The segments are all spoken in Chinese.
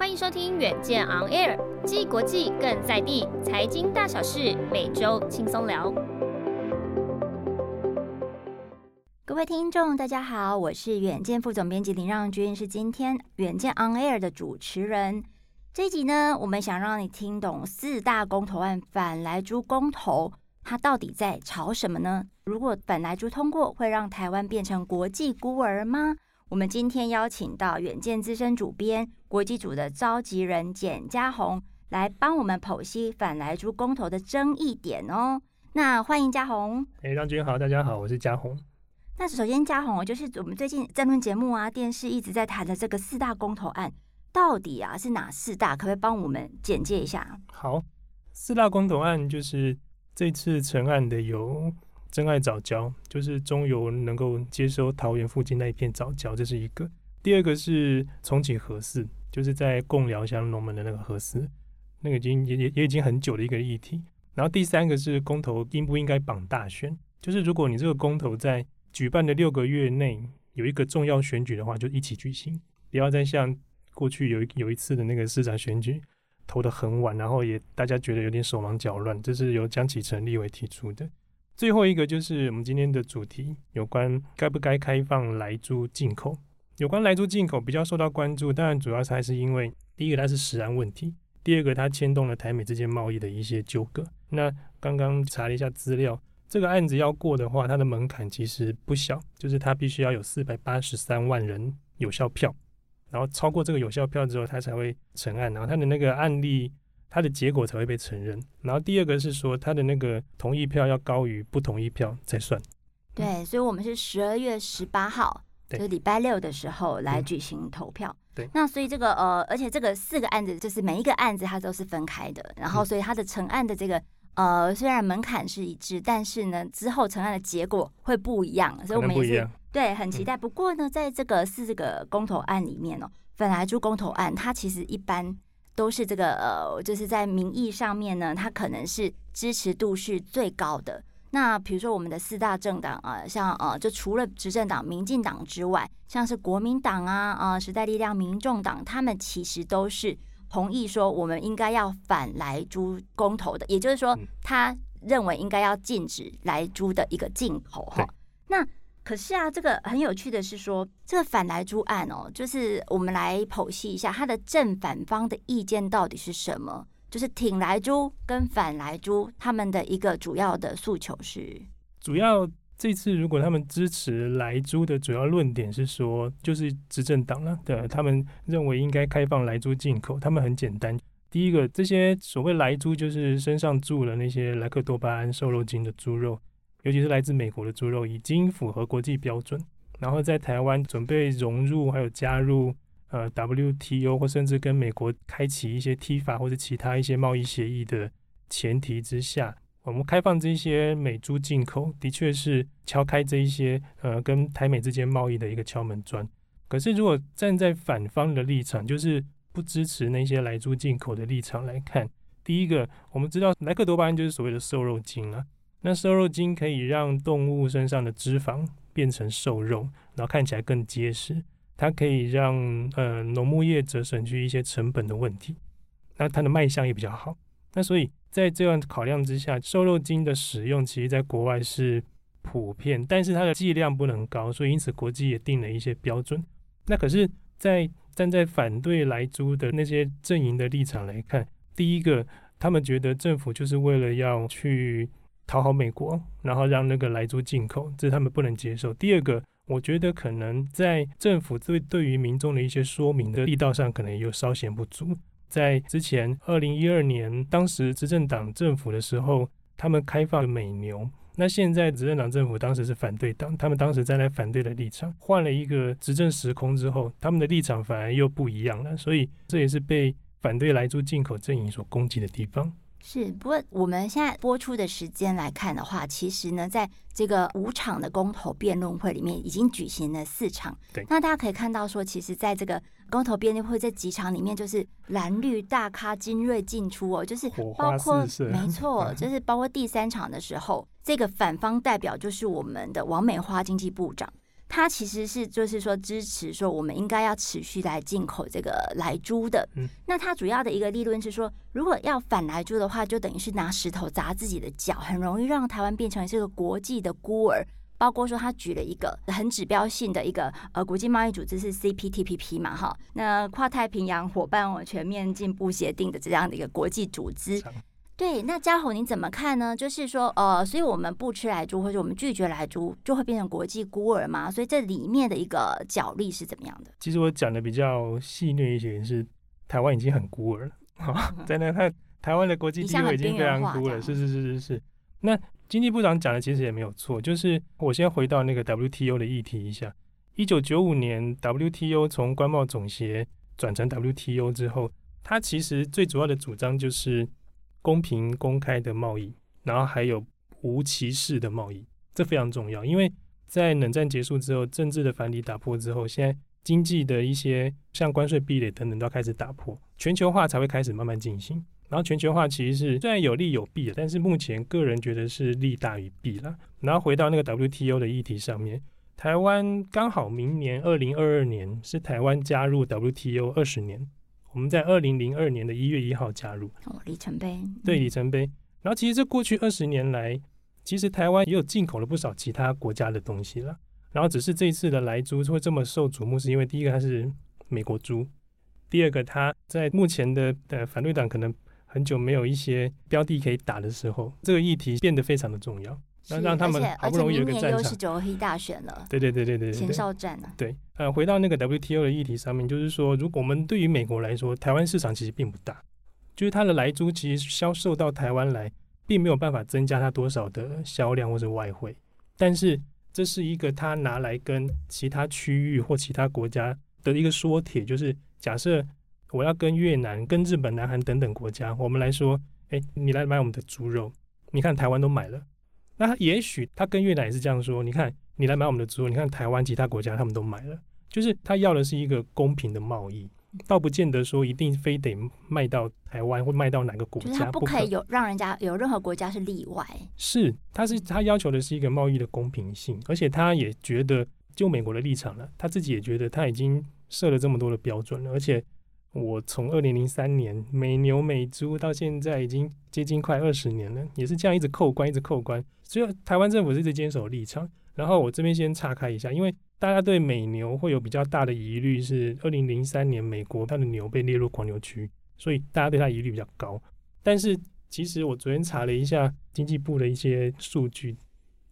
欢迎收听《远见 On Air》，既国际更在地，财经大小事每周轻松聊。各位听众，大家好，我是远见副总编辑林让均，是今天《远见 On Air》的主持人。这一集呢，我们想让你听懂四大公投案反来猪公投，它到底在吵什么呢？如果反来猪通过，会让台湾变成国际孤儿吗？我们今天邀请到远见资深主编、国际组的召集人简佳宏来帮我们剖析反莱猪公投的争议点哦。那欢迎佳宏。哎，让均好，大家好，我是佳宏。那首先，佳宏就是我们最近争论节目啊、电视一直在谈的这个四大公投案，到底啊是哪四大？可不可以帮我们简介一下？好，四大公投案就是这次成案的有。真爱早教就是中油能够接收桃园附近那一片早教，这是一个。第二个是重启核四，就是在贡寮乡龙门的那个核四，那个已经也也也已经很久的一个议题。然后第三个是公投应不应该绑大选，就是如果你这个公投在举办的六个月内有一个重要选举的话，就一起举行，不要再像过去有有一次的那个市长选举投的很晚，然后也大家觉得有点手忙脚乱。这是由江启成立委提出的。最后一个就是我们今天的主题，有关该不该开放莱猪进口。有关莱猪进口比较受到关注，当然主要是还是因为第一个它是食安问题，第二个它牵动了台美之间贸易的一些纠葛。那刚刚查了一下资料，这个案子要过的话，它的门槛其实不小，就是它必须要有四百八十三万人有效票，然后超过这个有效票之后，它才会成案，然后它的那个案例。它的结果才会被承认。然后第二个是说，它的那个同意票要高于不同意票才算。对，所以我们是十二月十八号，就是礼拜六的时候来举行投票。对，那所以这个呃，而且这个四个案子就是每一个案子它都是分开的，然后所以它的成案的这个呃，虽然门槛是一致，但是呢之后成案的结果会不一样，所以我们也是对很期待。不过呢，在这个四个公投案里面哦，本来就公投案它其实一般。都是这个呃，就是在民意上面呢，它可能是支持度是最高的。那比如说我们的四大政党啊，像呃，就除了执政党民进党之外，像是国民党啊、啊时代力量、民众党，他们其实都是同意说我们应该要反莱猪公投的，也就是说，他认为应该要禁止莱猪的一个进口哈。那可是啊，这个很有趣的是说，这个反莱猪案哦，就是我们来剖析一下它的正反方的意见到底是什么。就是挺莱猪跟反莱猪，他们的一个主要的诉求是，主要这次如果他们支持莱猪的主要论点是说，就是执政党了，对，他们认为应该开放莱猪进口。他们很简单，第一个，这些所谓莱猪就是身上注了那些莱克多巴胺瘦肉精的猪肉。尤其是来自美国的猪肉已经符合国际标准，然后在台湾准备融入还有加入呃 WTO 或甚至跟美国开启一些 T 法或者其他一些贸易协议的前提之下，我们开放这些美猪进口，的确是敲开这一些呃跟台美之间贸易的一个敲门砖。可是如果站在反方的立场，就是不支持那些来猪进口的立场来看，第一个我们知道莱克多巴胺就是所谓的瘦肉精啊。那瘦肉精可以让动物身上的脂肪变成瘦肉，然后看起来更结实。它可以让呃农牧业者省去一些成本的问题。那它的卖相也比较好。那所以在这样考量之下，瘦肉精的使用其实在国外是普遍，但是它的剂量不能高，所以因此国际也定了一些标准。那可是，在站在反对莱猪的那些阵营的立场来看，第一个，他们觉得政府就是为了要去。讨好美国，然后让那个莱猪进口，这是他们不能接受。第二个，我觉得可能在政府对对于民众的一些说明的力道上，可能又稍显不足。在之前二零一二年，当时执政党政府的时候，他们开放了美牛。那现在执政党政府当时是反对党，他们当时站在反对的立场，换了一个执政时空之后，他们的立场反而又不一样了。所以这也是被反对莱猪进口阵营所攻击的地方。是，不过我们现在播出的时间来看的话，其实呢，在这个五场的公投辩论会里面，已经举行了四场。对，那大家可以看到说，其实在这个公投辩论会这几场里面，就是蓝绿大咖精锐进出哦，就是包括没错，就是包括第三场的时候，这个反方代表就是我们的王美花经济部长。他其实是就是说支持说我们应该要持续来进口这个莱猪的。嗯，那它主要的一个立论是说，如果要反莱猪的话，就等于是拿石头砸自己的脚，很容易让台湾变成这个国际的孤儿。包括说他举了一个很指标性的一个呃国际贸易组织是 CPTPP 嘛哈，那跨太平洋伙伴全面进步协定的这样的一个国际组织。对，那嘉宏你怎么看呢？就是说，呃，所以我们不吃来猪，或者我们拒绝来猪，就会变成国际孤儿吗？所以这里面的一个角力是怎么样的？其实我讲的比较细腻一些，是台湾已经很孤儿了，在那看台湾的国际地位已经非常孤了，是是是是是。那经济部长讲的其实也没有错，就是我先回到那个 WTO 的议题一下。一九九五年 WTO 从关贸总协转成 WTO 之后，它其实最主要的主张就是。公平公开的贸易，然后还有无歧视的贸易，这非常重要。因为在冷战结束之后，政治的藩篱打破之后，现在经济的一些像关税壁垒等等都要开始打破，全球化才会开始慢慢进行。然后全球化其实是虽然有利有弊的，但是目前个人觉得是利大于弊了。然后回到那个 WTO 的议题上面，台湾刚好明年二零二二年是台湾加入 WTO 二十年。我们在二零零二年的一月一号加入哦，里程碑。对，里程碑。然后其实这过去二十年来，其实台湾也有进口了不少其他国家的东西了。然后只是这一次的莱猪会这么受瞩目，是因为第一个它是美国猪，第二个它在目前的呃反对党可能很久没有一些标的可以打的时候，这个议题变得非常的重要。那让他们好不容易有个战场，又是九合一大选了。对对对对对，前哨战呢？对，呃，回到那个 WTO 的议题上面，就是说，如果我们对于美国来说，台湾市场其实并不大，就是它的来猪其实销售到台湾来，并没有办法增加它多少的销量或者外汇。但是这是一个他拿来跟其他区域或其他国家的一个说帖，就是假设我要跟越南、跟日本、南韩等等国家，我们来说，哎，你来买我们的猪肉，你看台湾都买了。那也许他跟越南也是这样说，你看你来买我们的猪肉，你看台湾其他国家他们都买了，就是他要的是一个公平的贸易，倒不见得说一定非得卖到台湾或卖到哪个国家，他不可以有让人家有任何国家是例外。是，他是他要求的是一个贸易的公平性，而且他也觉得就美国的立场了，他自己也觉得他已经设了这么多的标准了，而且。我从二零零三年美牛美猪到现在已经接近快二十年了，也是这样一直扣关，一直扣关。所以台湾政府是一直坚守立场。然后我这边先岔开一下，因为大家对美牛会有比较大的疑虑，是二零零三年美国它的牛被列入狂牛区，所以大家对它疑虑比较高。但是其实我昨天查了一下经济部的一些数据，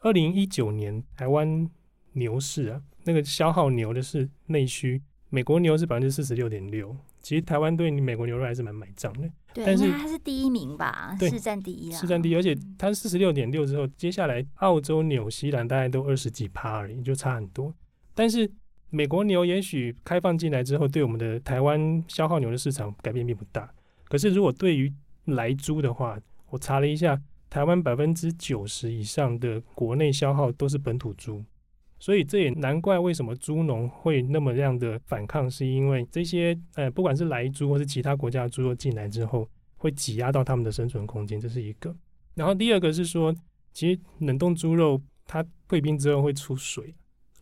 二零一九年台湾牛市啊，那个消耗牛的是内需，美国牛是百分之四十六点六。其实台湾对你美国牛肉还是蛮买账的，对，但是它是第一名吧，是占第一啊，是占第一，而且它四十六点六之后，接下来澳洲、纽西兰大概都二十几趴而已，就差很多。但是美国牛也许开放进来之后，对我们的台湾消耗牛的市场改变并不大。可是如果对于来猪的话，我查了一下，台湾百分之九十以上的国内消耗都是本土猪。所以这也难怪为什么猪农会那么样的反抗，是因为这些呃，不管是来猪或是其他国家的猪肉进来之后，会挤压到他们的生存空间，这是一个。然后第二个是说，其实冷冻猪肉它退冰之后会出水，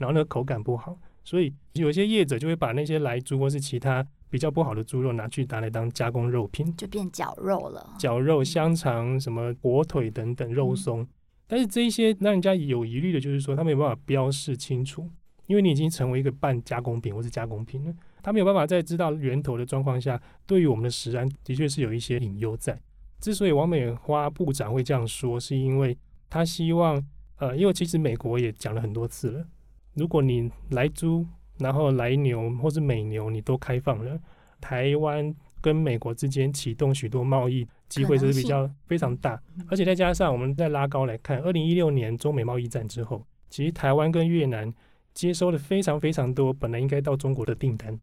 然后呢口感不好，所以有些业者就会把那些来猪或是其他比较不好的猪肉拿去拿来当加工肉品，就变绞肉了。绞肉、香肠、什么火腿等等肉松。嗯但是这一些让人家有疑虑的，就是说他没有办法标示清楚，因为你已经成为一个半加工品或是加工品了，他没有办法在知道源头的状况下，对于我们的食安的确是有一些隐忧在。之所以王美花部长会这样说，是因为他希望，呃，因为其实美国也讲了很多次了，如果你来猪，然后来牛或是美牛，你都开放了，台湾跟美国之间启动许多贸易。机会是比较非常大，而且再加上我们再拉高来看，二零一六年中美贸易战之后，其实台湾跟越南接收了非常非常多本来应该到中国的订单，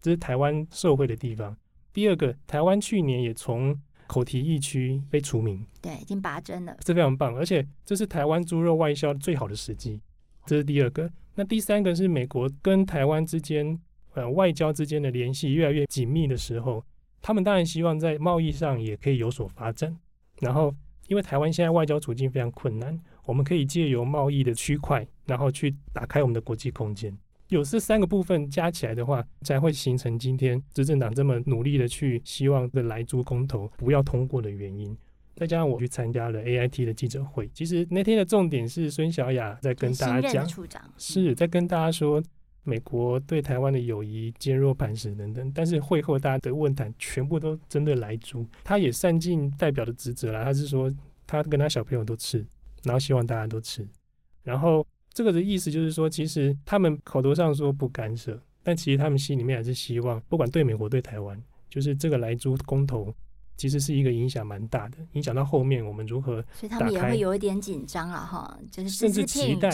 这是台湾受惠的地方。第二个，台湾去年也从口蹄疫区被除名，对，已经拔针了，这非常棒，而且这是台湾猪肉外销最好的时机，这是第二个。那第三个是美国跟台湾之间呃外交之间的联系越来越紧密的时候。他们当然希望在贸易上也可以有所发展，然后因为台湾现在外交处境非常困难，我们可以借由贸易的区块，然后去打开我们的国际空间。有这三个部分加起来的话，才会形成今天执政党这么努力的去希望的莱猪公投不要通过的原因。再加上我去参加了 AIT 的记者会，其实那天的重点是孙小雅在跟大家讲，是在跟大家说美国对台湾的友谊坚若磐石等等。但是会后大家的问谈全部都针对莱猪，他也善尽代表的职责啦。他是说他跟他小朋友都吃，然后希望大家都吃，然后。这个的意思就是说，其实他们口头上说不干涉，但其实他们心里面还是希望，不管对美国对台湾，就是这个莱猪公投，其实是一个影响蛮大的，影响到后面我们如何。所以他们也会有一点紧张了哈，就是甚至期待，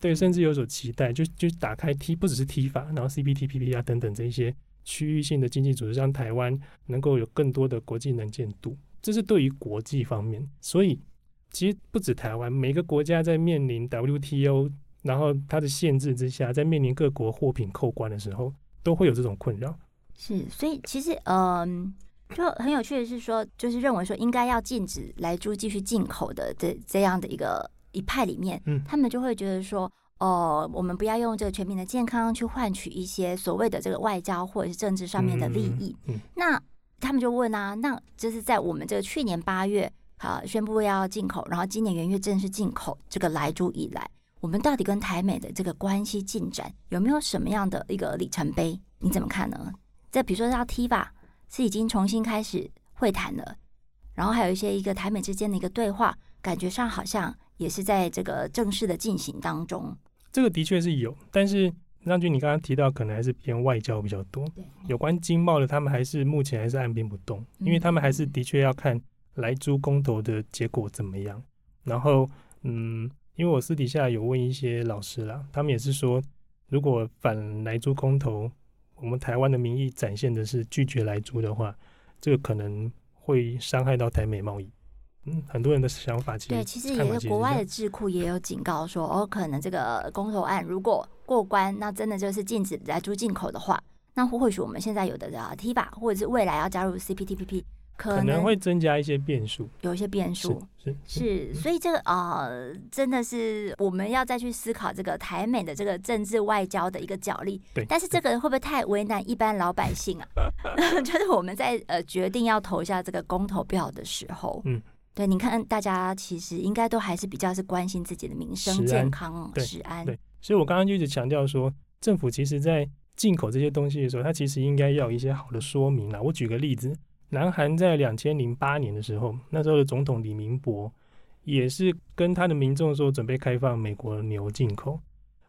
对，甚至有所期待，就就打开 T，不只是 T 法，然后 CPTPP 啊等等这些区域性的经济组织，让台湾能够有更多的国际能见度，这是对于国际方面，所以。其实不止台湾，每个国家在面临 WTO，然后它的限制之下，在面临各国货品扣关的时候，都会有这种困扰。是，所以其实，嗯、呃，就很有趣的是说，就是认为说应该要禁止莱猪继续进口的这这样的一个一派里面，嗯，他们就会觉得说，哦、呃，我们不要用这个全民的健康去换取一些所谓的这个外交或者是政治上面的利益。嗯，嗯，那他们就问啊，那就是在我们这个去年八月。啊，宣布要进口，然后今年元月正式进口这个莱猪以来，我们到底跟台美的这个关系进展有没有什么样的一个里程碑？你怎么看呢？这比如说像 TIVA 是已经重新开始会谈了，然后还有一些一个台美之间的一个对话，感觉上好像也是在这个正式的进行当中。这个的确是有，但是让均你刚刚提到可能还是偏外交比较多，有关经贸的，他们还是目前还是按兵不动，因为他们还是的确要看。来猪公投的结果怎么样？然后，嗯，因为我私底下有问一些老师啦，他们也是说，如果反莱猪公投，我们台湾的民意展现的是拒绝来租的话，这个可能会伤害到台美贸易。嗯，很多人的想法其实对，其实也是国外的智库也有警告说，哦，可能这个公投案如果过关，那真的就是禁止来租进口的话，那或许我们现在有的啊 TIVA 或者是未来要加入 CPTPP。可能，会增加一些变数，有一些变数是所以这个啊、呃，真的是我们要再去思考这个台美的这个政治外交的一个角力。对，但是这个会不会太为难一般老百姓啊？就是我们在呃决定要投下这个公投票的时候，嗯，对，你看大家其实应该都还是比较是关心自己的民生健康、食安。对，所以我刚刚就一直强调说，政府其实在进口这些东西的时候，它其实应该要有一些好的说明啦。我举个例子。南韩在两千零八年的时候，那时候的总统李明博也是跟他的民众说准备开放美国牛进口，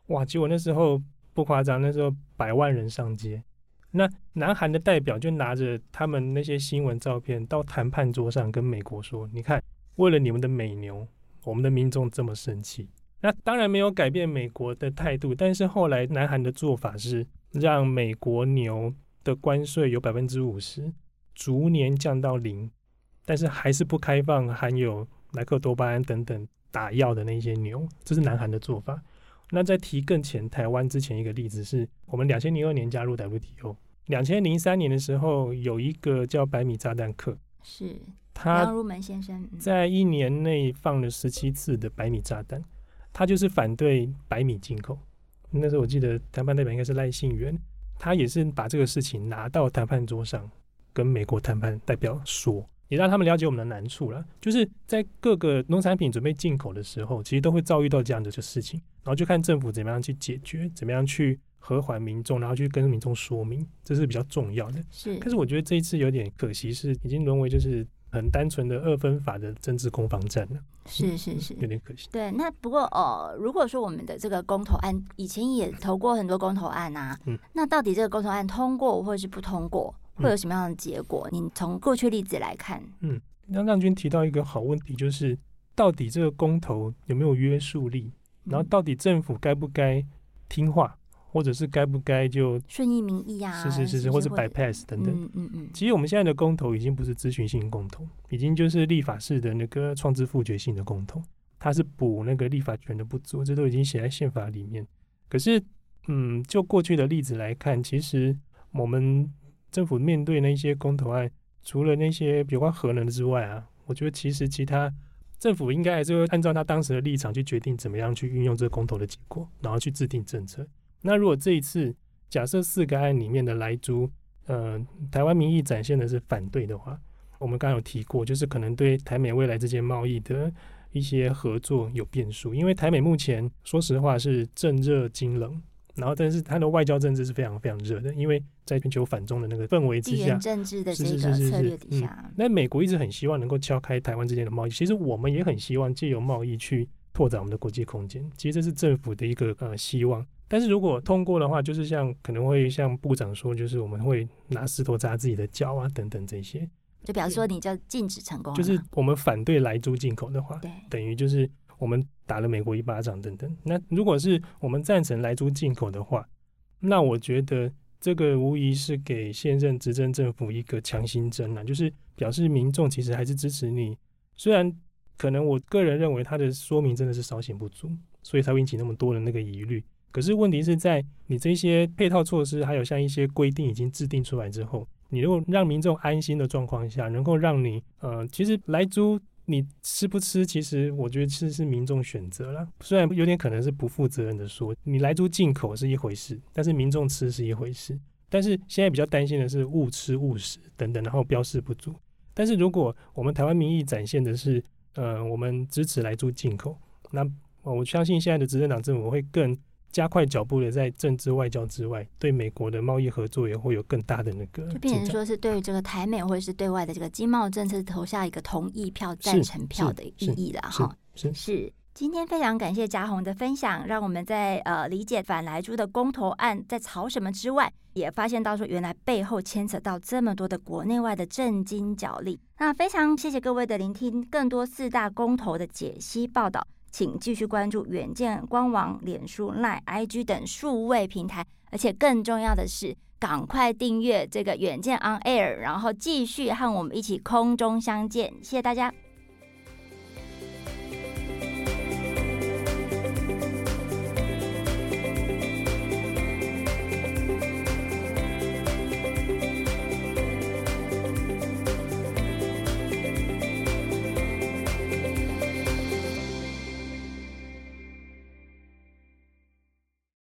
哇！结果那时候不夸张，那时候百万人上街，那南韩的代表就拿着他们那些新闻照片到谈判桌上跟美国说：“你看，为了你们的美牛，我们的民众这么生气。”那当然没有改变美国的态度，但是后来南韩的做法是让美国牛的关税有百分之五十。逐年降到零，但是还是不开放含有莱克多巴胺等等打药的那些牛，这是南韩的做法。那在提更前台湾之前一个例子是，我们两千零二年加入 WTO，两千零三年的时候有一个叫百米炸弹客，是他杨如门先生在一年内放了十七次的百米炸弹，他就是反对白米进口。那时候我记得谈判代表应该是赖信元，他也是把这个事情拿到谈判桌上。跟美国谈判代表说，也让他们了解我们的难处了。就是在各个农产品准备进口的时候，其实都会遭遇到这样的事情，然后就看政府怎么样去解决，怎么样去和缓民众，然后去跟民众说明，这是比较重要的。是，可是我觉得这一次有点可惜，是已经沦为就是很单纯的二分法的政治攻防战了。是是是，有点可惜。对，那不过哦，如果说我们的这个公投案以前也投过很多公投案啊，嗯，那到底这个公投案通过或者是不通过？会有什么样的结果？嗯、你从过去例子来看，嗯，那让均提到一个好问题，就是到底这个公投有没有约束力？然后到底政府该不该听话，或者是该不该就顺应民意啊？是是是是，或者 bypass 等等。嗯嗯嗯。其实我们现在的公投已经不是咨询性公投，已经就是立法式的那个创制复决性的公投，它是补那个立法权的不足，这都已经写在宪法里面。可是，嗯，就过去的例子来看，其实我们。政府面对那些公投案，除了那些有关核能之外啊，我觉得其实其他政府应该还是会按照他当时的立场去决定怎么样去运用这个公投的结果，然后去制定政策。那如果这一次假设四个案里面的莱猪，呃，台湾民意展现的是反对的话，我们刚刚有提过，就是可能对台美未来之间贸易的一些合作有变数，因为台美目前说实话是政热经冷。然后，但是他的外交政治是非常非常热的，因为在全球反中的那个氛围之下，政治的这个策略底下，那美国一直很希望能够敲开台湾之间的贸易。其实我们也很希望借由贸易去拓展我们的国际空间。其实这是政府的一个呃希望。但是如果通过的话，就是像可能会像部长说，就是我们会拿石头砸自己的脚啊，等等这些。就比方说，你就禁止成功，就是我们反对莱猪进口的话，对，等于就是我们打了美国一巴掌等等。那如果是我们赞成莱猪进口的话，那我觉得这个无疑是给现任执政政府一个强心针啊，就是表示民众其实还是支持你。虽然可能我个人认为他的说明真的是稍显不足，所以才会引起那么多的那个疑虑。可是问题是在你这些配套措施，还有像一些规定已经制定出来之后，你如果让民众安心的状况下，能够让你呃，其实莱猪。你吃不吃？其实我觉得其实是民众选择了。虽然有点可能是不负责任的说，你来猪进口是一回事，但是民众吃是一回事。但是现在比较担心的是误吃误食等等，然后标示不足。但是如果我们台湾民意展现的是，呃，我们支持来猪进口，那我相信现在的执政党政府会更。加快脚步的，在政治外交之外，对美国的贸易合作也会有更大的那个，就变成说是对于这个台美或者是对外的这个经贸政策投下一个同意票、赞成票的意义了哈。是，是，是，今天非常感谢嘉宏的分享，让我们在呃理解反莱猪的公投案在吵什么之外，也发现到说原来背后牵扯到这么多的国内外的政经角力。那非常谢谢各位的聆听，更多四大公投的解析报道。请继续关注远见官网、脸书、Line、IG 等数位平台，而且更重要的是，赶快订阅这个远见 On Air，然后继续和我们一起空中相见。谢谢大家。